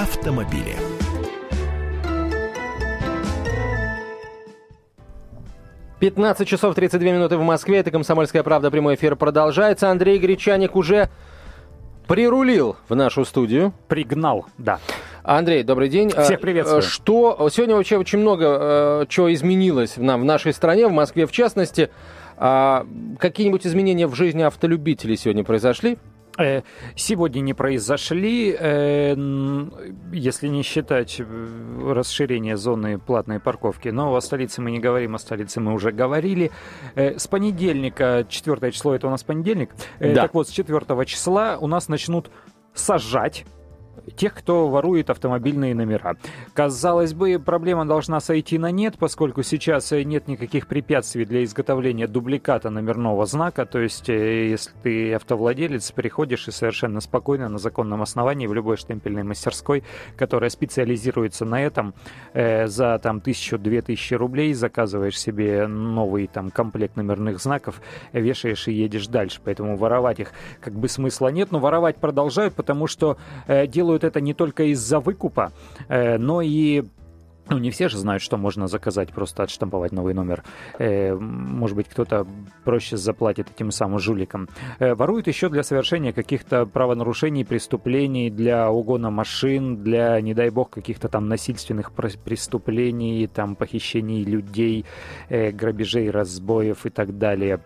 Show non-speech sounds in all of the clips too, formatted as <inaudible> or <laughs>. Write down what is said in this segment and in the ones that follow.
автомобили. Пятнадцать часов 32 минуты в Москве. Это «Комсомольская правда». Прямой эфир продолжается. Андрей Гречаник уже прирулил в нашу студию. Пригнал, да. Андрей, добрый день. Всех приветствую. Что сегодня вообще очень много э, чего изменилось в, в нашей стране, в Москве в частности. А, какие-нибудь изменения в жизни автолюбителей сегодня произошли? Э, сегодня не произошли, э, если не считать э, расширение зоны платной парковки. Но о столице мы не говорим, о столице мы уже говорили. С понедельника, 4 число, это у нас понедельник. Да. Так вот, с 4 числа у нас начнут сажать тех, кто ворует автомобильные номера. Казалось бы, проблема должна сойти на нет, поскольку сейчас нет никаких препятствий для изготовления дубликата номерного знака, то есть э, если ты автовладелец, приходишь и совершенно спокойно на законном основании в любой штемпельной мастерской, которая специализируется на этом, э, за там тысячу-две тысячи рублей заказываешь себе новый там комплект номерных знаков, вешаешь и едешь дальше. Поэтому воровать их как бы смысла нет, но воровать продолжают, потому что э, делают это не только из-за выкупа, э, но и ну, не все же знают, что можно заказать, просто отштамповать новый номер. Э, может быть, кто-то проще заплатит этим самым жуликам. Э, воруют еще для совершения каких-то правонарушений, преступлений, для угона машин, для, не дай бог, каких-то там насильственных преступлений, там похищений людей, э, грабежей, разбоев и так далее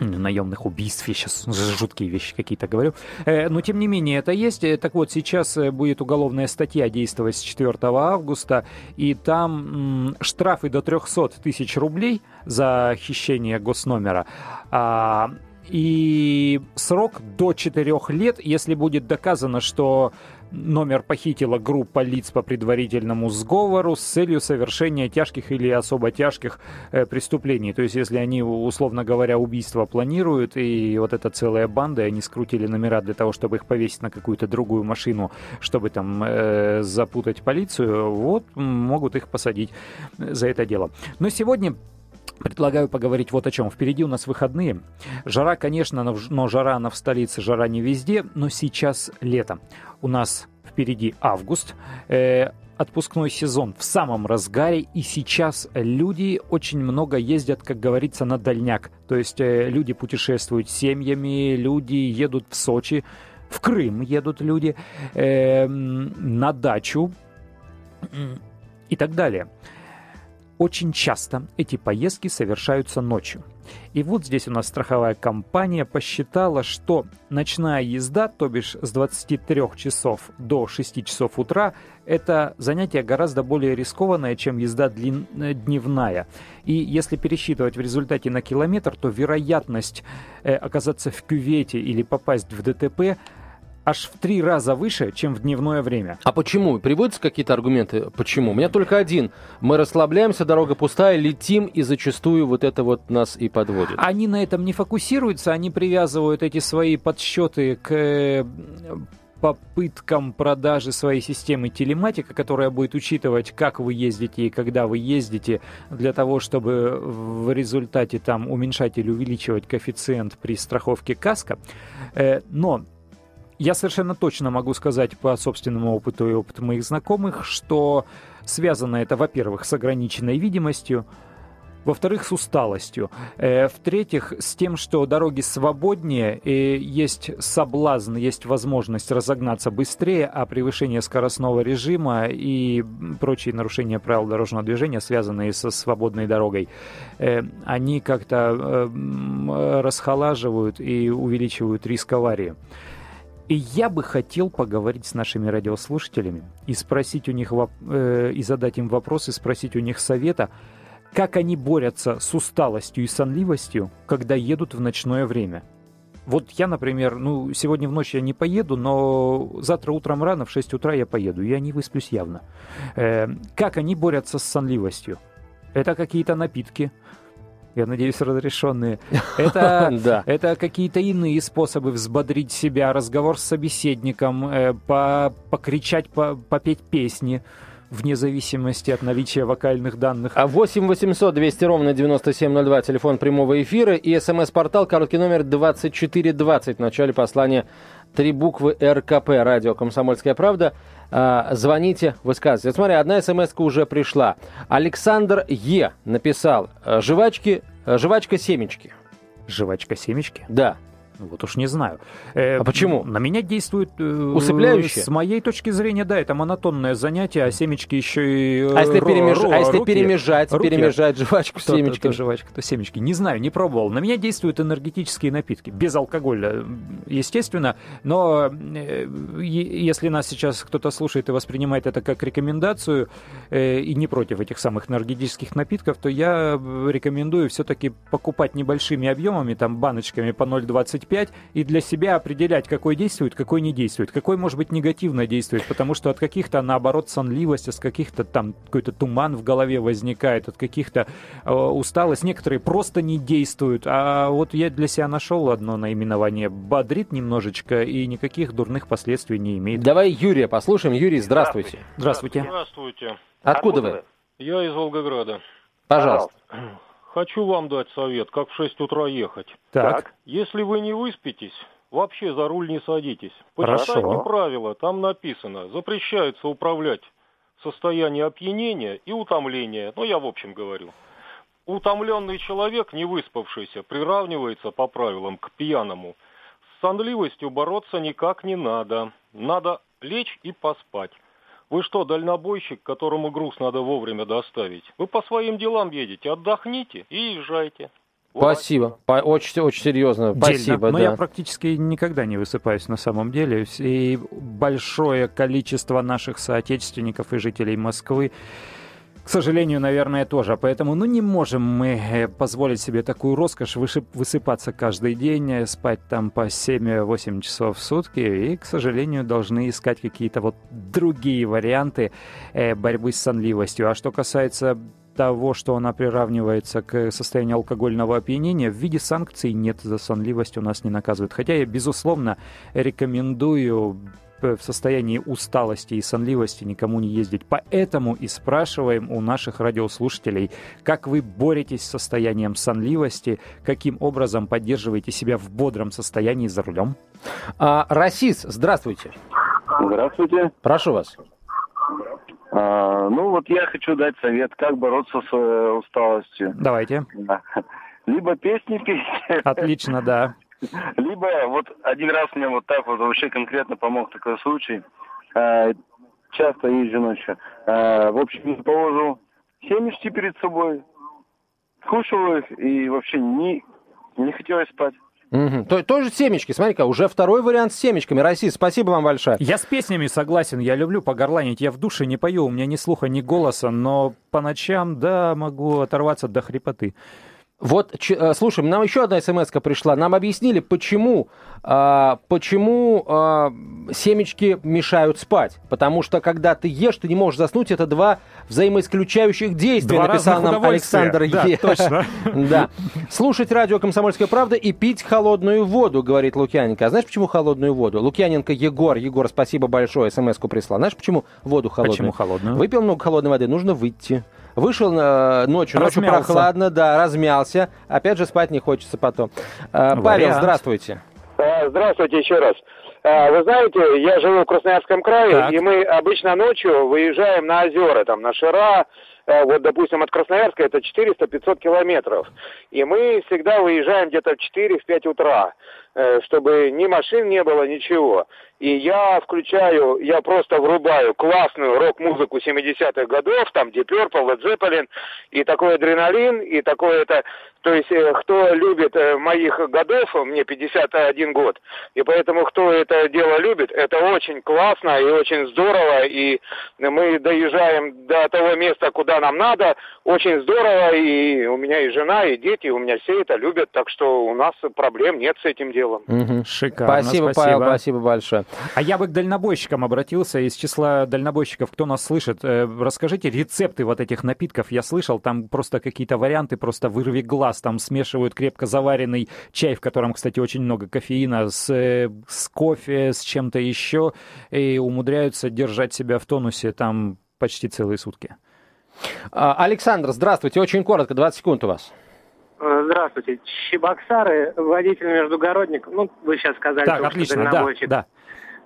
наемных убийств, я сейчас жуткие вещи какие-то говорю. Э, но, тем не менее, это есть. Э, так вот, сейчас э, будет уголовная статья действовать с 4 августа, и там штрафы до 300 тысяч рублей за хищение госномера. А, и срок до 4 лет, если будет доказано, что номер похитила группа лиц по предварительному сговору с целью совершения тяжких или особо тяжких э, преступлений. То есть, если они, условно говоря, убийство планируют, и вот эта целая банда, и они скрутили номера для того, чтобы их повесить на какую-то другую машину, чтобы там э, запутать полицию, вот могут их посадить за это дело. Но сегодня Предлагаю поговорить вот о чем. Впереди у нас выходные. Жара, конечно, но жара она в столице, жара не везде, но сейчас лето. У нас впереди август. Э, отпускной сезон в самом разгаре, и сейчас люди очень много ездят, как говорится, на дальняк. То есть э, люди путешествуют семьями, люди едут в Сочи, в Крым едут люди, э, на дачу и так далее. Очень часто эти поездки совершаются ночью. И вот здесь у нас страховая компания посчитала, что ночная езда, то бишь с 23 часов до 6 часов утра, это занятие гораздо более рискованное, чем езда длин... Э, дневная. И если пересчитывать в результате на километр, то вероятность э, оказаться в кювете или попасть в ДТП аж в три раза выше, чем в дневное время. А почему? Приводятся какие-то аргументы? Почему? У меня только один. Мы расслабляемся, дорога пустая, летим, и зачастую вот это вот нас и подводит. Они на этом не фокусируются, они привязывают эти свои подсчеты к э, попыткам продажи своей системы телематика, которая будет учитывать, как вы ездите и когда вы ездите, для того, чтобы в результате там уменьшать или увеличивать коэффициент при страховке каска. Э, но я совершенно точно могу сказать по собственному опыту и опыту моих знакомых, что связано это, во-первых, с ограниченной видимостью, во-вторых, с усталостью. Э, в-третьих, с тем, что дороги свободнее, и есть соблазн, есть возможность разогнаться быстрее, а превышение скоростного режима и прочие нарушения правил дорожного движения, связанные со свободной дорогой, э, они как-то э, расхолаживают и увеличивают риск аварии. И я бы хотел поговорить с нашими радиослушателями и спросить у них э, и задать им вопросы, спросить у них совета, как они борются с усталостью и сонливостью, когда едут в ночное время. Вот я, например, ну, сегодня в ночь я не поеду, но завтра утром рано, в 6 утра я поеду, я не высплюсь явно. Э, как они борются с сонливостью? Это какие-то напитки, я надеюсь, разрешенные. <laughs> Это, это какие-то иные способы взбодрить себя, разговор с собеседником, э, по, покричать, по, попеть песни вне зависимости от наличия вокальных данных. А 8 800 200 ровно 9702, телефон прямого эфира и смс-портал, короткий номер 2420 в начале послания три буквы РКП, радио «Комсомольская правда». А, звоните, высказывайте. Смотри, одна смс уже пришла. Александр Е. написал «Жвачки, жвачка-семечки». Жвачка-семечки? Да. Вот уж не знаю. Э, а почему? На меня действует... Э, Усыпляющее? С моей точки зрения, да, это монотонное занятие, а семечки еще и... Э, а если, перемеж... а если руки, перемежать, руки, перемежать жвачку с семечками? То, жвачка, то семечки. Не знаю, не пробовал. На меня действуют энергетические напитки. Без алкоголя, естественно. Но э, если нас сейчас кто-то слушает и воспринимает это как рекомендацию э, и не против этих самых энергетических напитков, то я рекомендую все-таки покупать небольшими объемами, там баночками по 0,25 5 и для себя определять, какой действует, какой не действует, какой, может быть, негативно действует, потому что от каких-то, наоборот, сонливость, от каких-то там какой-то туман в голове возникает, от каких-то э, усталость. Некоторые просто не действуют. А вот я для себя нашел одно наименование. Бодрит немножечко и никаких дурных последствий не имеет. Давай Юрия послушаем. Юрий, здравствуйте. Здравствуйте. Здравствуйте. Откуда, Откуда вы? Я из Волгограда. Пожалуйста. Хочу вам дать совет, как в 6 утра ехать. Так. Если вы не выспитесь, вообще за руль не садитесь. Почитайте Хорошо. правила, там написано. Запрещается управлять в состоянии опьянения и утомления. Ну, я в общем говорю. Утомленный человек, не выспавшийся, приравнивается по правилам к пьяному. С сонливостью бороться никак не надо. Надо лечь и поспать. Вы что, дальнобойщик, которому груз надо вовремя доставить? Вы по своим делам едете, отдохните и езжайте. Спасибо. По, очень, очень серьезно. Спасибо. Но да. я практически никогда не высыпаюсь на самом деле. И большое количество наших соотечественников и жителей Москвы к сожалению, наверное, тоже. Поэтому, ну, не можем мы э, позволить себе такую роскошь высыпаться каждый день, э, спать там по 7-8 часов в сутки. И, к сожалению, должны искать какие-то вот другие варианты э, борьбы с сонливостью. А что касается того, что она приравнивается к состоянию алкогольного опьянения, в виде санкций нет, за сонливость у нас не наказывают. Хотя я, безусловно, рекомендую в состоянии усталости и сонливости никому не ездить. Поэтому и спрашиваем у наших радиослушателей, как вы боретесь с состоянием сонливости, каким образом поддерживаете себя в бодром состоянии за рулем. А, Расис, здравствуйте. Здравствуйте. Прошу вас. А, ну вот я хочу дать совет, как бороться с э, усталостью. Давайте. Либо песни петь. Отлично, да. Либо вот один раз мне вот так вот вообще конкретно помог такой случай. А, часто езжу ночью. А, в общем, положу семечки перед собой, кушаю их и вообще не, не хотелось спать. Угу. То, тоже семечки. Смотри-ка, уже второй вариант с семечками. Россия, спасибо вам большое. Я с песнями согласен. Я люблю погорланить. Я в душе не пою, у меня ни слуха, ни голоса, но по ночам, да, могу оторваться до хрипоты. Вот, э, слушай, нам еще одна смс пришла. Нам объяснили, почему, а, почему а, семечки мешают спать. Потому что, когда ты ешь, ты не можешь заснуть. Это два взаимоисключающих действия, два написал нам Александр да, Е. Точно. <laughs> да. Слушать радио «Комсомольская правда» и пить холодную воду, говорит Лукьяненко. А знаешь, почему холодную воду? Лукьяненко Егор. Егор, спасибо большое, смс-ку прислал. Знаешь, почему воду холодную? Почему холодную? Выпил много холодной воды, нужно выйти. Вышел э, ночью, ночью прохладно, да, размялся. Опять же, спать не хочется потом. Э, Павел, здравствуйте. Э, здравствуйте еще раз. Вы знаете, я живу в Красноярском крае, так. и мы обычно ночью выезжаем на озера, там, на Шира, вот, допустим, от Красноярска это 400-500 километров. И мы всегда выезжаем где-то в 4-5 утра, чтобы ни машин не было, ничего и я включаю, я просто врубаю классную рок-музыку 70-х годов, там Deep Purple, Led Zeppelin, и такой адреналин, и такое это, то есть э, кто любит э, моих годов, мне 51 год, и поэтому кто это дело любит, это очень классно и очень здорово, и мы доезжаем до того места, куда нам надо, очень здорово, и у меня и жена, и дети, у меня все это любят, так что у нас проблем нет с этим делом. Угу. Шикарно, спасибо, спасибо. Павел, спасибо большое. А я бы к дальнобойщикам обратился из числа дальнобойщиков, кто нас слышит. Э, расскажите рецепты вот этих напитков. Я слышал, там просто какие-то варианты, просто вырви глаз, там смешивают крепко заваренный чай, в котором, кстати, очень много кофеина, с, э, с кофе, с чем-то еще, и умудряются держать себя в тонусе там почти целые сутки. А, Александр, здравствуйте. Очень коротко, 20 секунд у вас. Э, здравствуйте. Чебоксары, водитель междугородник. Ну, вы сейчас сказали, так, отлично, да, да.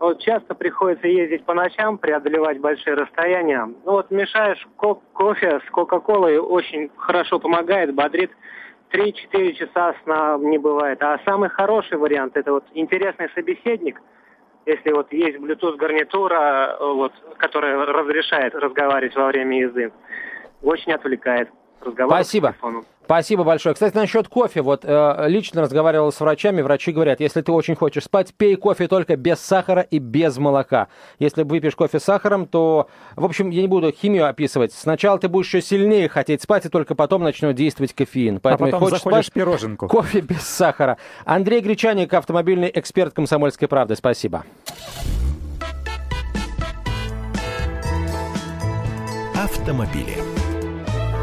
Вот часто приходится ездить по ночам, преодолевать большие расстояния. Ну вот мешаешь ко- кофе с Кока-Колой, очень хорошо помогает, бодрит. 3-4 часа сна не бывает. А самый хороший вариант это вот интересный собеседник. Если вот есть Bluetooth гарнитура, вот, которая разрешает разговаривать во время езды, очень отвлекает разговор Спасибо. Спасибо большое. Кстати, насчет кофе. Вот э, лично разговаривал с врачами. Врачи говорят, если ты очень хочешь спать, пей кофе только без сахара и без молока. Если выпьешь кофе с сахаром, то, в общем, я не буду химию описывать. Сначала ты будешь еще сильнее хотеть спать, и только потом начнет действовать кофеин. Поэтому а потом хочешь заходишь спать, пироженку. Кофе без сахара. Андрей Гречаник, автомобильный эксперт «Комсомольской правды». Спасибо. Автомобили